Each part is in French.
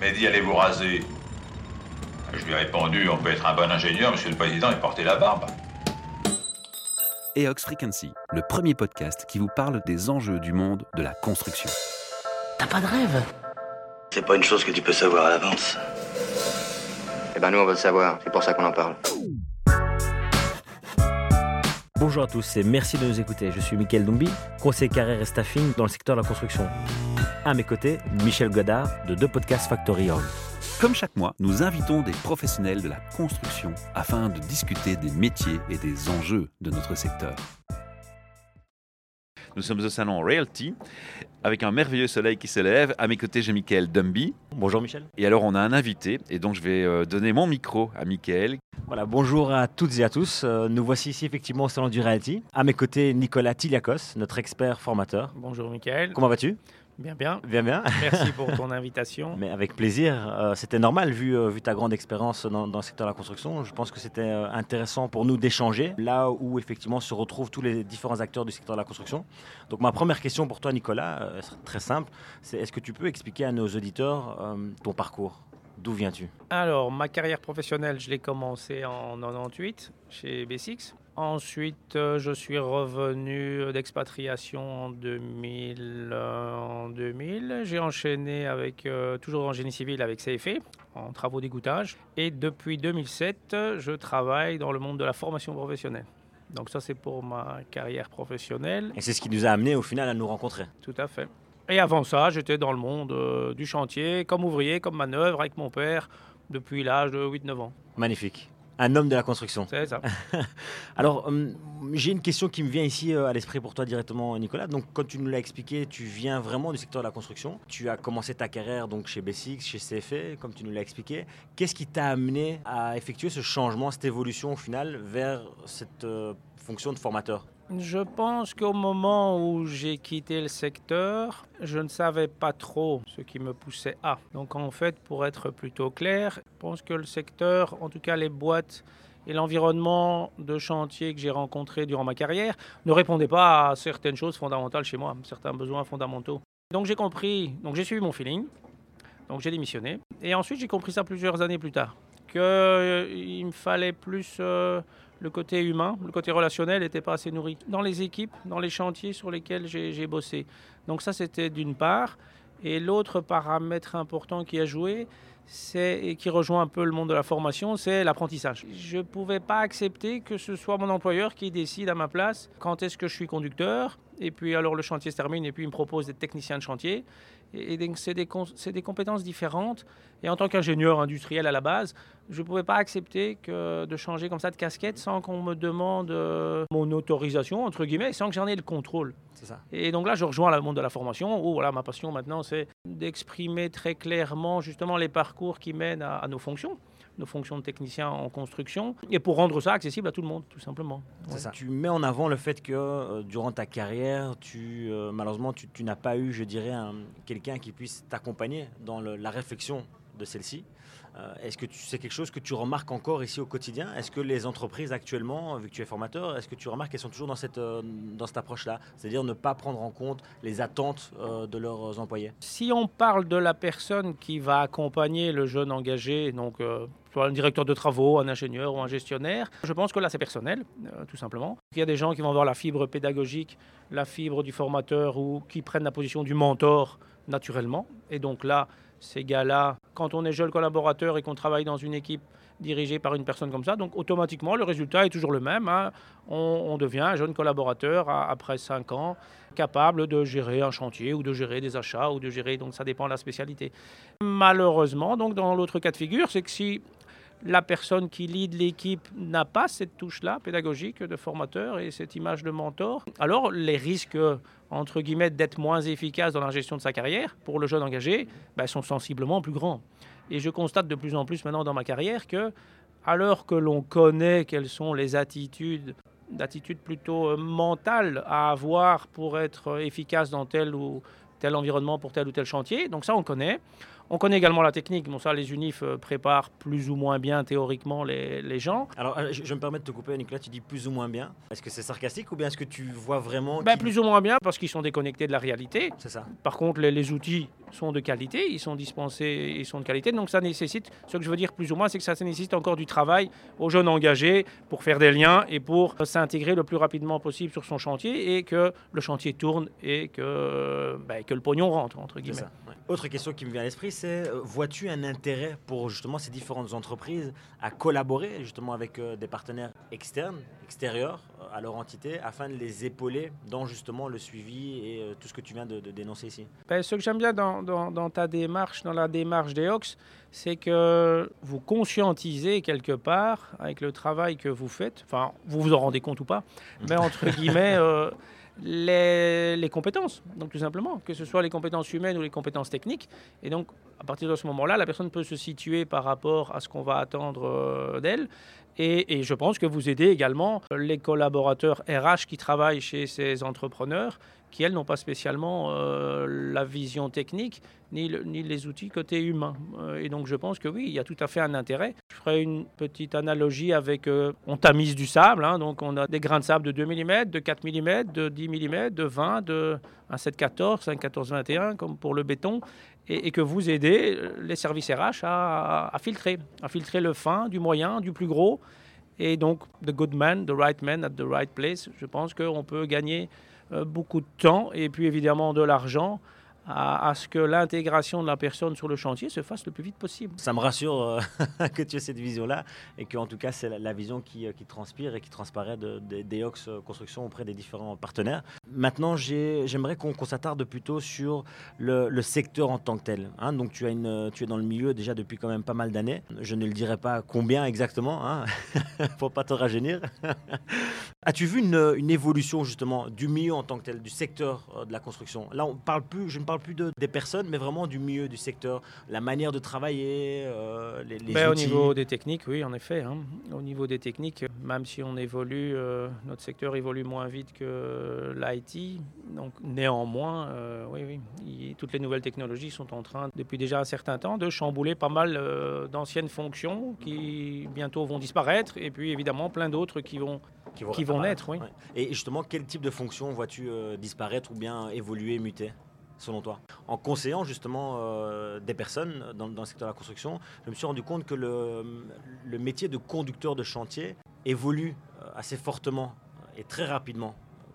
m'a dit allez vous raser. Je lui ai répondu on peut être un bon ingénieur, monsieur le président, et porter la barbe. EOX Frequency, le premier podcast qui vous parle des enjeux du monde de la construction. T'as pas de rêve? C'est pas une chose que tu peux savoir à l'avance. Eh ben nous on veut le savoir, c'est pour ça qu'on en parle. Bonjour à tous et merci de nous écouter. Je suis Mickaël Dumbi, conseiller carrière et staffing dans le secteur de la construction. À mes côtés, Michel Godard de deux podcasts Factory Org. Comme chaque mois, nous invitons des professionnels de la construction afin de discuter des métiers et des enjeux de notre secteur. Nous sommes au salon Realty avec un merveilleux soleil qui se lève. À mes côtés, j'ai Michael Dumby. Bonjour Michel. Et alors, on a un invité et donc je vais euh, donner mon micro à Michael. Voilà, bonjour à toutes et à tous. Euh, Nous voici ici effectivement au salon du Realty. À mes côtés, Nicolas Tiliakos, notre expert formateur. Bonjour Mickaël. Comment vas-tu? Bien, bien. Bien, bien. Merci pour ton invitation. Mais avec plaisir. Euh, c'était normal vu, euh, vu ta grande expérience dans, dans le secteur de la construction. Je pense que c'était euh, intéressant pour nous d'échanger là où effectivement se retrouvent tous les différents acteurs du secteur de la construction. Donc ma première question pour toi Nicolas, très simple, c'est est-ce que tu peux expliquer à nos auditeurs ton parcours? D'où viens-tu? Alors, ma carrière professionnelle, je l'ai commencée en 98 chez B6. Ensuite, euh, je suis revenu d'expatriation en 2000. euh, en 2000. J'ai enchaîné avec, euh, toujours en génie civil avec CFE, en travaux d'égouttage. Et depuis 2007, euh, je travaille dans le monde de la formation professionnelle. Donc ça, c'est pour ma carrière professionnelle. Et c'est ce qui nous a amené au final à nous rencontrer. Tout à fait. Et avant ça, j'étais dans le monde euh, du chantier, comme ouvrier, comme manœuvre, avec mon père, depuis l'âge de 8-9 ans. Magnifique. Un homme de la construction. C'est ça. Alors, hum, j'ai une question qui me vient ici euh, à l'esprit pour toi directement, Nicolas. Donc, quand tu nous l'as expliqué, tu viens vraiment du secteur de la construction. Tu as commencé ta carrière donc chez B6, chez CFE, comme tu nous l'as expliqué. Qu'est-ce qui t'a amené à effectuer ce changement, cette évolution au final vers cette euh, fonction de formateur? Je pense qu'au moment où j'ai quitté le secteur, je ne savais pas trop ce qui me poussait à. Donc en fait, pour être plutôt clair, je pense que le secteur, en tout cas les boîtes et l'environnement de chantier que j'ai rencontré durant ma carrière, ne répondaient pas à certaines choses fondamentales chez moi, certains besoins fondamentaux. Donc j'ai compris, donc j'ai suivi mon feeling, donc j'ai démissionné. Et ensuite j'ai compris ça plusieurs années plus tard, qu'il me fallait plus... euh, le côté humain, le côté relationnel n'était pas assez nourri. Dans les équipes, dans les chantiers sur lesquels j'ai bossé. Donc ça, c'était d'une part. Et l'autre paramètre important qui a joué, c'est et qui rejoint un peu le monde de la formation, c'est l'apprentissage. Je ne pouvais pas accepter que ce soit mon employeur qui décide à ma place quand est-ce que je suis conducteur. Et puis alors le chantier se termine et puis il me propose d'être technicien de chantier. Et, et donc c'est des, des compétences différentes. Et en tant qu'ingénieur industriel à la base, je ne pouvais pas accepter que de changer comme ça de casquette sans qu'on me demande euh, mon autorisation, entre guillemets, sans que j'en ai le contrôle. C'est ça. Et donc là, je rejoins le monde de la formation, où voilà, ma passion maintenant, c'est d'exprimer très clairement justement les parcours qui mènent à, à nos fonctions, nos fonctions de technicien en construction, et pour rendre ça accessible à tout le monde, tout simplement. C'est Ouais. ça. Tu mets en avant le fait que euh, durant ta carrière, tu, euh, malheureusement, tu, tu n'as pas eu, je dirais, un- quelqu'un qui puisse t'accompagner dans le- la réflexion de celle-ci. Euh, est-ce que c'est quelque chose que tu remarques encore ici au quotidien? Est-ce que les entreprises actuellement, vu que tu es formateur, est-ce que tu remarques qu'elles sont toujours dans cette, euh, dans cette approche-là? C'est-à-dire ne pas prendre en compte les attentes euh, de leurs employés? Si on parle de la personne qui va accompagner le jeune engagé, donc un directeur de travaux, un ingénieur ou un gestionnaire, je pense que là c'est personnel, euh, tout simplement. Il y a des gens qui vont avoir la fibre pédagogique, la fibre du formateur ou qui prennent la position du mentor naturellement. Et donc là, ces gars-là, quand on est jeune collaborateur et qu'on travaille dans une équipe dirigée par une personne comme ça, donc automatiquement le résultat est toujours le même. hein. On, devient un jeune collaborateur après 5 ans capable de gérer un chantier ou de gérer des achats ou de gérer, donc ça dépend de la spécialité. Malheureusement, donc dans l'autre cas de figure, c'est que si la personne qui lead l'équipe n'a pas cette touche-là pédagogique de formateur et cette image de mentor, alors les risques, entre guillemets, d'être moins efficace dans la gestion de sa carrière pour le jeune engagé ben, sont sensiblement plus grands. Et je constate de plus en plus maintenant dans ma carrière que, alors que l'on connaît quelles sont les attitudes d'attitude plutôt euh, mentale à avoir pour être efficace dans tel ou tel environnement pour tel ou tel chantier. Donc ça, on connaît. On connaît également la technique. Bon, ça, les UNIF euh, préparent plus ou moins bien théoriquement les, les gens. Alors, euh, je, je me permets de te couper, Nicolas, tu dis plus ou moins bien. Est-ce que c'est sarcastique ou bien est-ce que tu vois vraiment. Ben, plus ou moins bien parce qu'ils sont déconnectés de la réalité. C'est ça. Par contre, les, les outils sont de qualité, ils sont dispensés, ils sont de qualité. Donc ça nécessite, ce que je veux dire plus ou moins, c'est que ça nécessite encore du travail aux jeunes engagés pour faire des liens et pour s'intégrer le plus rapidement possible sur son chantier et que le chantier tourne et que, ben, que le pognon rentre, entre guillemets. ça. ouais. Autre question qui me vient à l'esprit, c'est euh, vois-tu un intérêt pour justement ces différentes entreprises à collaborer justement avec euh, des partenaires externes, extérieurs euh, à leur entité, afin de les épauler dans justement le suivi et tout ce que tu viens de, de dénoncer ici? Ben, ce que j'aime bien dans, dans- dans ta démarche, dans la démarche des Ox, c'est que vous conscientisez quelque part, avec le travail que vous faites, enfin, vous vous en rendez compte ou pas, mais entre guillemets, euh, les, compétences, donc tout simplement, que ce soit les compétences humaines ou les compétences techniques. Et donc, à partir de ce moment-là, la personne peut se situer par rapport à ce qu'on va attendre euh, d'elle. Et, et je pense que vous aidez également les collaborateurs RH qui travaillent chez ces entrepreneurs, qui, elles, n'ont pas spécialement euh, la vision technique ni, ni les outils côté humain. Euh, et donc, je pense que oui, il y a tout à fait un intérêt. Je ferai une petite analogie avec, euh, on tamise du sable, hein, donc on a des grains de sable de 2 mm, de 4 mm, de 10 mm, de 20, de un 714, 514, 21, comme pour le béton, et, que vous aidez les services RH à, à filtrer, à filtrer le fin, du moyen, du plus gros. Et donc, the good man, the right man at the right place, je pense qu'on peut gagner beaucoup de temps et puis évidemment de l'argent à, ce que l'intégration de la personne sur le chantier se fasse le plus vite possible. Ça me rassure euh, que tu aies cette vision-là et qu'en tout cas, c'est la, vision qui, euh, qui transpire et qui transparaît de, de- des Ox euh, Construction auprès des différents partenaires. Maintenant, j'ai- j'aimerais qu'on s'attarde plutôt sur le, secteur en tant que tel. hein. Donc, tu, es dans le milieu déjà depuis quand même pas mal d'années. Je ne le dirai pas combien exactement, hein, pour pas te rajeunir. As-tu vu une, évolution justement du milieu en tant que tel, du secteur de la construction? Là, on parle plus, je ne parle plus de, des personnes, mais vraiment du milieu, du secteur, la manière de travailler, euh, les, les Ben, au outils. niveau des techniques, oui, en effet. hein. Au niveau des techniques, même si on évolue, euh, notre secteur évolue moins vite que l'IT. Donc, néanmoins, euh, oui, oui, toutes les nouvelles technologies sont en train, depuis déjà un certain temps, de chambouler pas mal d'anciennes fonctions qui bientôt vont disparaître, et puis évidemment plein d'autres qui vont qui vont naître, oui. Et justement, quel type de fonction vois-tu euh, disparaître ou bien évoluer, muter? Selon toi? En conseillant justement euh, des personnes dans, le secteur de la construction, je me suis rendu compte que le, métier de conducteur de chantier évolue euh, assez fortement et très rapidement.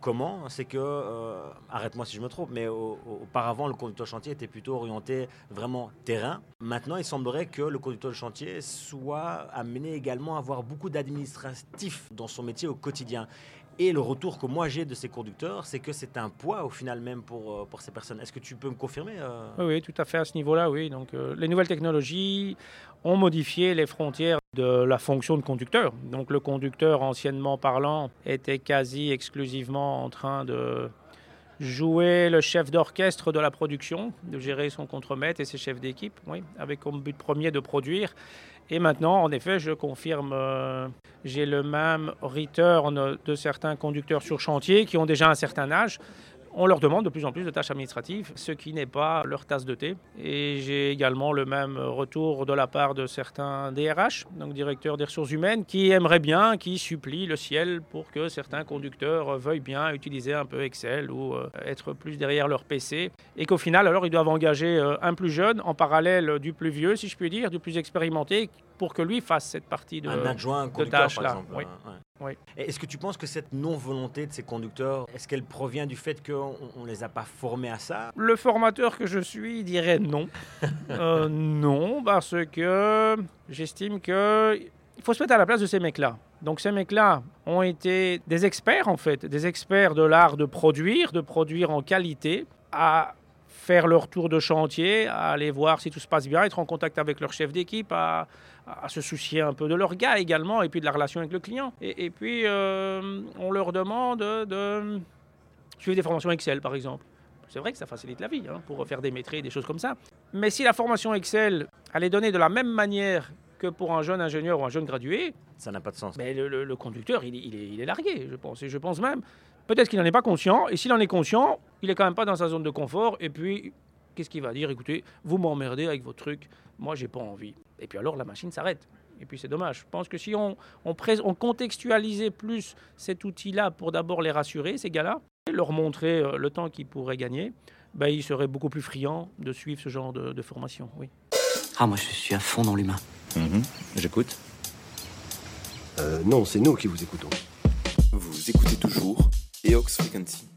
Comment? C'est que, euh, arrête-moi si je me trompe, mais au- au- auparavant, le conducteur de chantier était plutôt orienté vraiment terrain. Maintenant, il semblerait que le conducteur de chantier soit amené également à avoir beaucoup d'administratif dans son métier au quotidien. Et le retour que moi j'ai de ces conducteurs, c'est que c'est un poids au final même pour, euh, pour ces personnes. Est-ce que tu peux me confirmer euh Oui, tout à fait à ce niveau-là, oui. Donc, euh, les nouvelles technologies ont modifié les frontières de la fonction de conducteur. Donc, le conducteur, anciennement parlant, était quasi exclusivement en train de jouer le chef d'orchestre de la production, de gérer son contremaître et ses chefs d'équipe, avec comme but premier de produire. Et maintenant, en effet, je confirme, euh, j'ai le même return de certains conducteurs sur chantier qui ont déjà un certain âge on leur demande de plus en plus de tâches administratives, ce qui n'est pas leur tasse de thé. Et j'ai également le même retour de la part de certains DRH, donc directeurs des ressources humaines, qui aimeraient bien, qui supplient le ciel pour que certains conducteurs veuillent bien utiliser un peu Excel ou euh, être plus derrière leur PC. Et qu'au final, alors, ils doivent engager euh, un plus jeune en parallèle du plus vieux, si je puis dire, du plus expérimenté, pour que lui fasse cette partie de, un adjoint conducteur, tâches par là, exemple. oui. ouais. Oui. Et Est-ce que tu penses que cette non-volonté de ces conducteurs, est-ce qu'elle provient du fait qu'on ne les a pas formés à ça? Le formateur que je suis dirait non. Euh, non, parce que j'estime que il faut se mettre à la place de ces mecs-là. Donc ces mecs-là ont été des experts en fait, des experts de l'art de produire, de produire en qualité, à faire leur tour de chantier, à aller voir si tout se passe bien, être en contact avec leur chef d'équipe, à, à se soucier un peu de leur gars également, et puis de la relation avec le client. Et, et puis euh, on leur demande de suivre des formations Excel par exemple. C'est vrai que ça facilite la vie hein, pour faire des maîtrises, des choses comme ça. Mais si la formation Excel elle est donnée de la même manière que pour un jeune ingénieur ou un jeune gradué, Ça n'a pas de sens. mais le, le- le conducteur, il, est- il est, il est largué, je pense. Et je pense même, peut-être qu'il n'en est pas conscient. Et s'il en est conscient, il est quand même pas dans sa zone de confort. Et puis, qu'est-ce qu'il va dire? Écoutez, vous m'emmerdez avec vos trucs, moi j'ai pas envie. Et puis alors la machine s'arrête. Et puis c'est dommage. Je pense que si on, on, on contextualisait plus cet outil-là pour d'abord les rassurer, ces gars-là, et leur montrer euh, le temps qu'ils pourraient gagner, ben, ils seraient beaucoup plus friands de suivre ce genre de, de formation. Oui. Ah, moi je suis à fond dans l'humain. Mhm. J'écoute. Euh, non, c'est nous qui vous écoutons. Vous écoutez toujours Eox Frequency.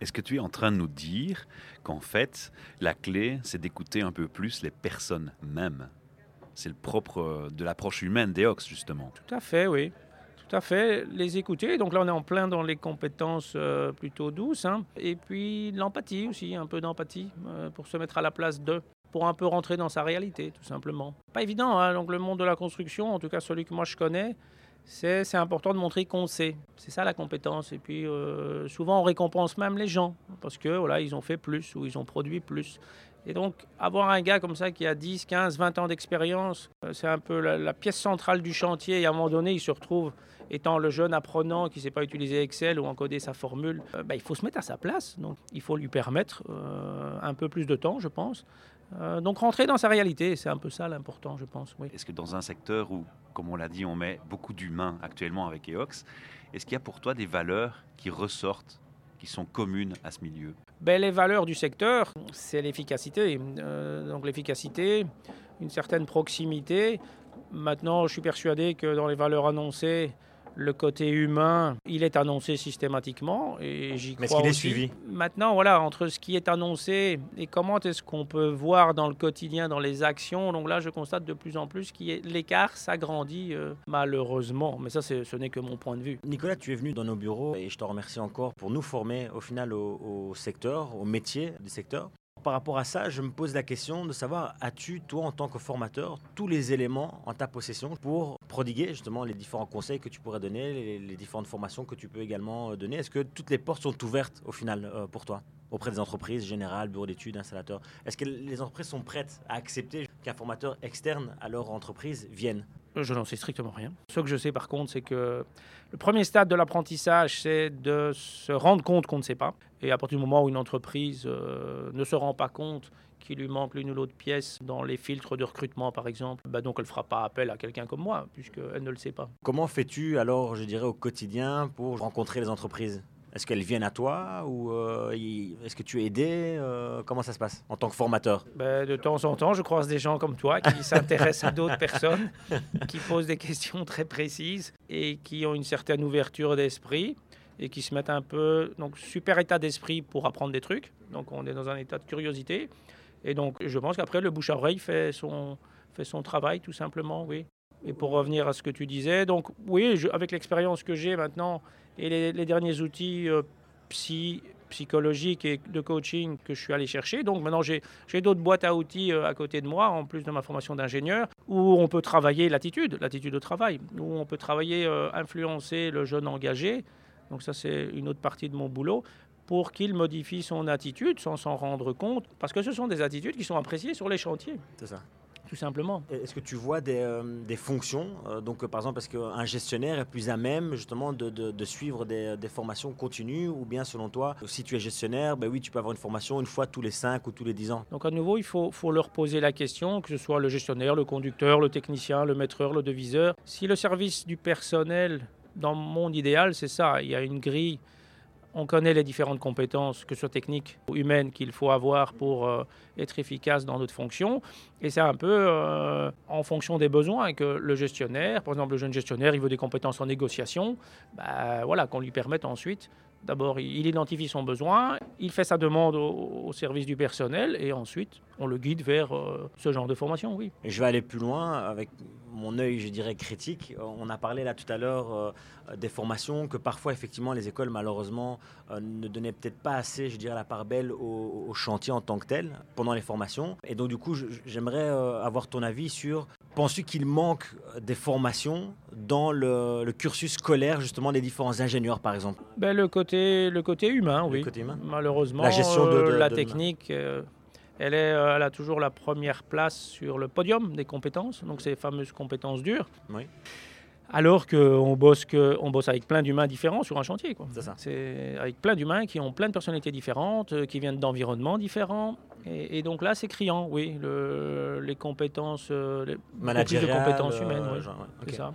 Est-ce que tu es en train de nous dire qu'en fait, la clé, c'est d'écouter un peu plus les personnes mêmes? C'est le propre de l'approche humaine d'Eox, justement. Tout à fait, oui. Tout à fait, les écouter. Donc là, on est en plein dans les compétences euh, plutôt douces. Hein. Et puis l'empathie aussi, un peu d'empathie euh, pour se mettre à la place d'eux, pour un peu rentrer dans sa réalité, tout simplement. Pas évident, hein. donc le monde de la construction, en tout cas celui que moi je connais, c'est important de montrer qu'on sait. C'est ça la compétence. Et puis euh, souvent on récompense même les gens parce que voilà, ils ont fait plus ou ils ont produit plus. Et donc avoir un gars comme ça qui a 10, 15, 20 ans d'expérience, euh, c'est un peu la, pièce centrale du chantier. Et à un moment donné, il se retrouve étant le jeune apprenant qui ne sait pas utiliser Excel ou encoder sa formule. Euh, bah, il faut se mettre à sa place. Donc il faut lui permettre un peu plus de temps, je pense. Euh, donc rentrer dans sa réalité, c'est un peu ça l'important, je pense. Oui. Est-ce que dans un secteur où, comme on l'a dit, on met beaucoup d'humains actuellement avec EOX, est-ce qu'il y a pour toi des valeurs qui ressortent, qui sont communes à ce milieu? Ben, Les valeurs du secteur, c'est l'efficacité. Euh, donc l'efficacité, une certaine proximité. Maintenant, je suis persuadé que dans les valeurs annoncées, le côté humain, il est annoncé systématiquement et j'y crois. Mais est-ce qu'il est suivi? Maintenant, voilà, entre ce qui est annoncé et comment est-ce qu'on peut voir dans le quotidien, dans les actions, donc là, je constate de plus en plus que l'écart s'agrandit euh, malheureusement. Mais ça, ce n'est que mon point de vue. Nicolas, tu es venu dans nos bureaux et je te remercie encore pour nous former au final au, au secteur, au métier du secteur. Par rapport à ça, je me pose la question de savoir, as-tu, toi, en tant que formateur, tous les éléments en ta possession pour prodiguer justement les différents conseils que tu pourrais donner, les, différentes formations que tu peux également donner? Est-ce que toutes les portes sont ouvertes au final euh, pour toi auprès des entreprises générales, bureaux d'études, installateurs? Est-ce que les entreprises sont prêtes à accepter qu'un formateur externe à leur entreprise vienne? Je n'en sais strictement rien. Ce que je sais par contre, c'est que le premier stade de l'apprentissage, c'est de se rendre compte qu'on ne sait pas. Et à partir du moment où une entreprise euh, ne se rend pas compte qu'il lui manque l'une ou l'autre pièce dans les filtres de recrutement, par exemple, bah donc elle ne fera pas appel à quelqu'un comme moi, puisqu'elle ne le sait pas. Comment fais-tu alors, je dirais, au quotidien pour rencontrer les entreprises? Est-ce qu'elles viennent à toi ou euh, est-ce que tu es aidé euh, Comment ça se passe en tant que formateur? Ben, De temps en temps, je croise des gens comme toi qui s'intéressent à d'autres personnes, qui posent des questions très précises et qui ont une certaine ouverture d'esprit et qui se mettent un peu... Donc, super état d'esprit pour apprendre des trucs. Donc, on est dans un état de curiosité. Et donc, je pense qu'après, le bouche à oreille fait son, fait son travail, tout simplement, oui. Et pour revenir à ce que tu disais, donc oui, avec l'expérience que j'ai maintenant et les, derniers outils euh, psy, psychologiques et de coaching que je suis allé chercher, donc maintenant j'ai d'autres boîtes à outils euh, à côté de moi, en plus de ma formation d'ingénieur, où on peut travailler l'attitude, l'attitude au travail, où on peut travailler, euh, influencer le jeune engagé. Donc ça, c'est une autre partie de mon boulot pour qu'il modifie son attitude sans s'en rendre compte, parce que ce sont des attitudes qui sont appréciées sur les chantiers. C'est ça tout simplement. Est-ce que tu vois des, euh, des fonctions euh, Donc, par exemple, est-ce qu'un gestionnaire est plus à même justement de, de, de suivre des, des, formations continues Ou bien, selon toi, si tu es gestionnaire, ben oui, tu peux avoir une formation une fois tous les 5 ou tous les 10 ans? Donc, à nouveau, il faut, faut leur poser la question, que ce soit le gestionnaire, le conducteur, le technicien, le maîtreur, le deviseur. Si le service du personnel, dans mon monde idéal, c'est ça, il y a une grille on connaît les différentes compétences, que ce soit techniques ou humaines, qu'il faut avoir pour euh, être efficace dans notre fonction. Et c'est un peu euh, en fonction des besoins que le gestionnaire, par exemple le jeune gestionnaire, il veut des compétences en négociation, bah, voilà, qu'on lui permette ensuite D'abord, il identifie son besoin, il fait sa demande au, service du personnel et ensuite, on le guide vers euh, ce genre de formation, oui. Je vais aller plus loin avec mon œil, je dirais, critique. On a parlé là tout à l'heure euh, des formations que parfois, effectivement, les écoles, malheureusement, euh, ne donnaient peut-être pas assez, je dirais, la part belle au, au, chantier en tant que tel pendant les formations. Et donc, du coup, j'aimerais avoir ton avis sur Penses-tu qu'il manque des formations dans le, le, cursus scolaire, justement, des différents ingénieurs, par exemple? Ben, le, côté, le côté humain, le oui. Côté humain. Malheureusement, la, gestion de, de, euh, la de technique, euh, elle, est, euh, elle a toujours la première place sur le podium des compétences, donc ces fameuses compétences dures. Oui. Alors qu'on bosse, que, on bosse avec plein d'humains différents sur un chantier. C'est ça. C'est avec plein d'humains qui ont plein de personnalités différentes, euh, qui viennent d'environnements différents. Et, et donc là, c'est criant, oui, le- les compétences, euh, les Managériales, compétences euh, humaines. oui. genre, ouais, ça.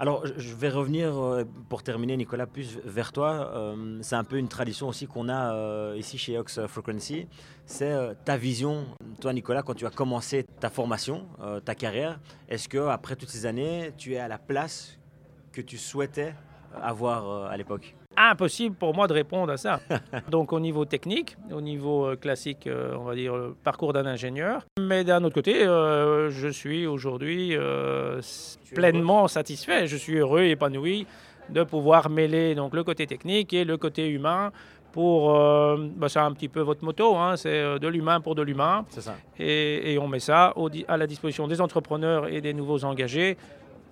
Alors, je- vais revenir euh, pour terminer, Nicolas, plus vers toi. Euh, c'est un peu une tradition aussi qu'on a euh, ici chez Ox Frequency. C'est ta vision, toi, Nicolas, quand tu as commencé ta formation, ta carrière. Est-ce que après toutes ces années, tu es à la place que tu souhaitais avoir à l'époque? Impossible pour moi de répondre à ça. Donc au niveau technique, au niveau euh, classique, euh, on va dire le parcours d'un ingénieur. Mais d'un autre côté, euh, je suis aujourd'hui euh, pleinement satisfait. Je suis heureux et épanoui de pouvoir mêler donc le côté technique et le côté humain. Pour, euh, bah, c'est un petit peu votre motto, hein, c'est euh, de l'humain pour de l'humain. C'est ça. Et, et on met ça au à la disposition des entrepreneurs et des nouveaux engagés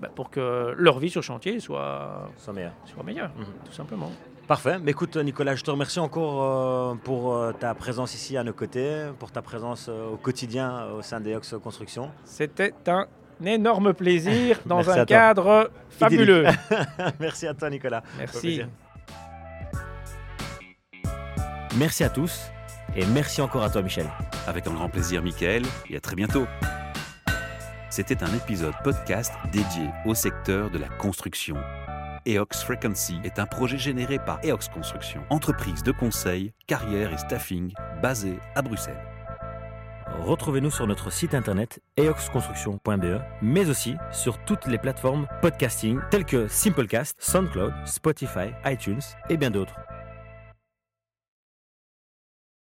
bah, pour que leur vie sur chantier soit, Sans meilleur. soit meilleure, Mhm. tout simplement. Parfait. Mais écoute, Nicolas, je te remercie encore euh, pour euh, ta présence ici à nos côtés, pour ta présence euh, au quotidien au sein des Ox Construction. C'était un énorme plaisir dans un cadre fabuleux. Merci à toi, Nicolas. Merci. Merci à tous et merci encore à toi, Michel. Avec un grand plaisir, Michael, et à très bientôt. C'était un épisode podcast dédié au secteur de la construction. EOX Frequency est un projet généré par EOX Construction, entreprise de conseil, carrière et staffing basée à Bruxelles. Retrouvez-nous sur notre site internet eoxconstruction.be, mais aussi sur toutes les plateformes podcasting telles que Simplecast, SoundCloud, Spotify, iTunes et bien d'autres.